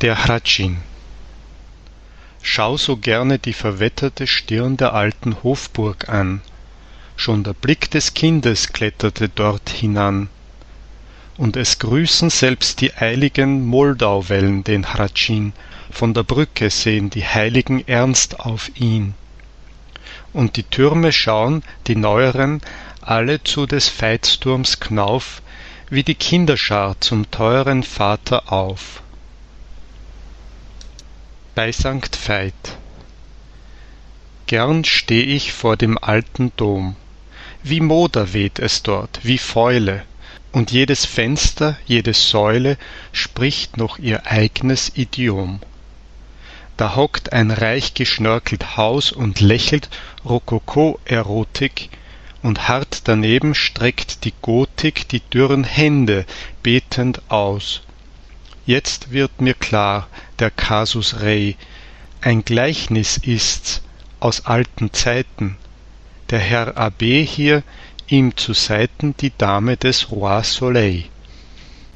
Der Hradschin. Schau so gerne die verwetterte Stirn der alten Hofburg an, schon der Blick des Kindes kletterte dort hinan, und es grüßen selbst die eiligen Moldauwellen den Hradschin, von der Brücke sehn die Heiligen ernst auf ihn, und die Türme schauen, die neueren, alle zu des Veitsturms Knauf, wie die Kinderschar zum teuren Vater auf. Bei Sankt Veit Gern steh ich vor dem alten Dom, wie Moder weht es dort, wie Fäule, und jedes Fenster, jede Säule spricht noch ihr eignes Idiom. Da hockt ein reich geschnörkelt Haus und lächelt Rokoko-Erotik, und hart daneben streckt die Gotik die dürren Hände betend aus. Jetzt wird mir klar der Casus Rei, ein Gleichnis ist's aus alten Zeiten, der Herr Abb hier, ihm zu Seiten die Dame des Roi Soleil.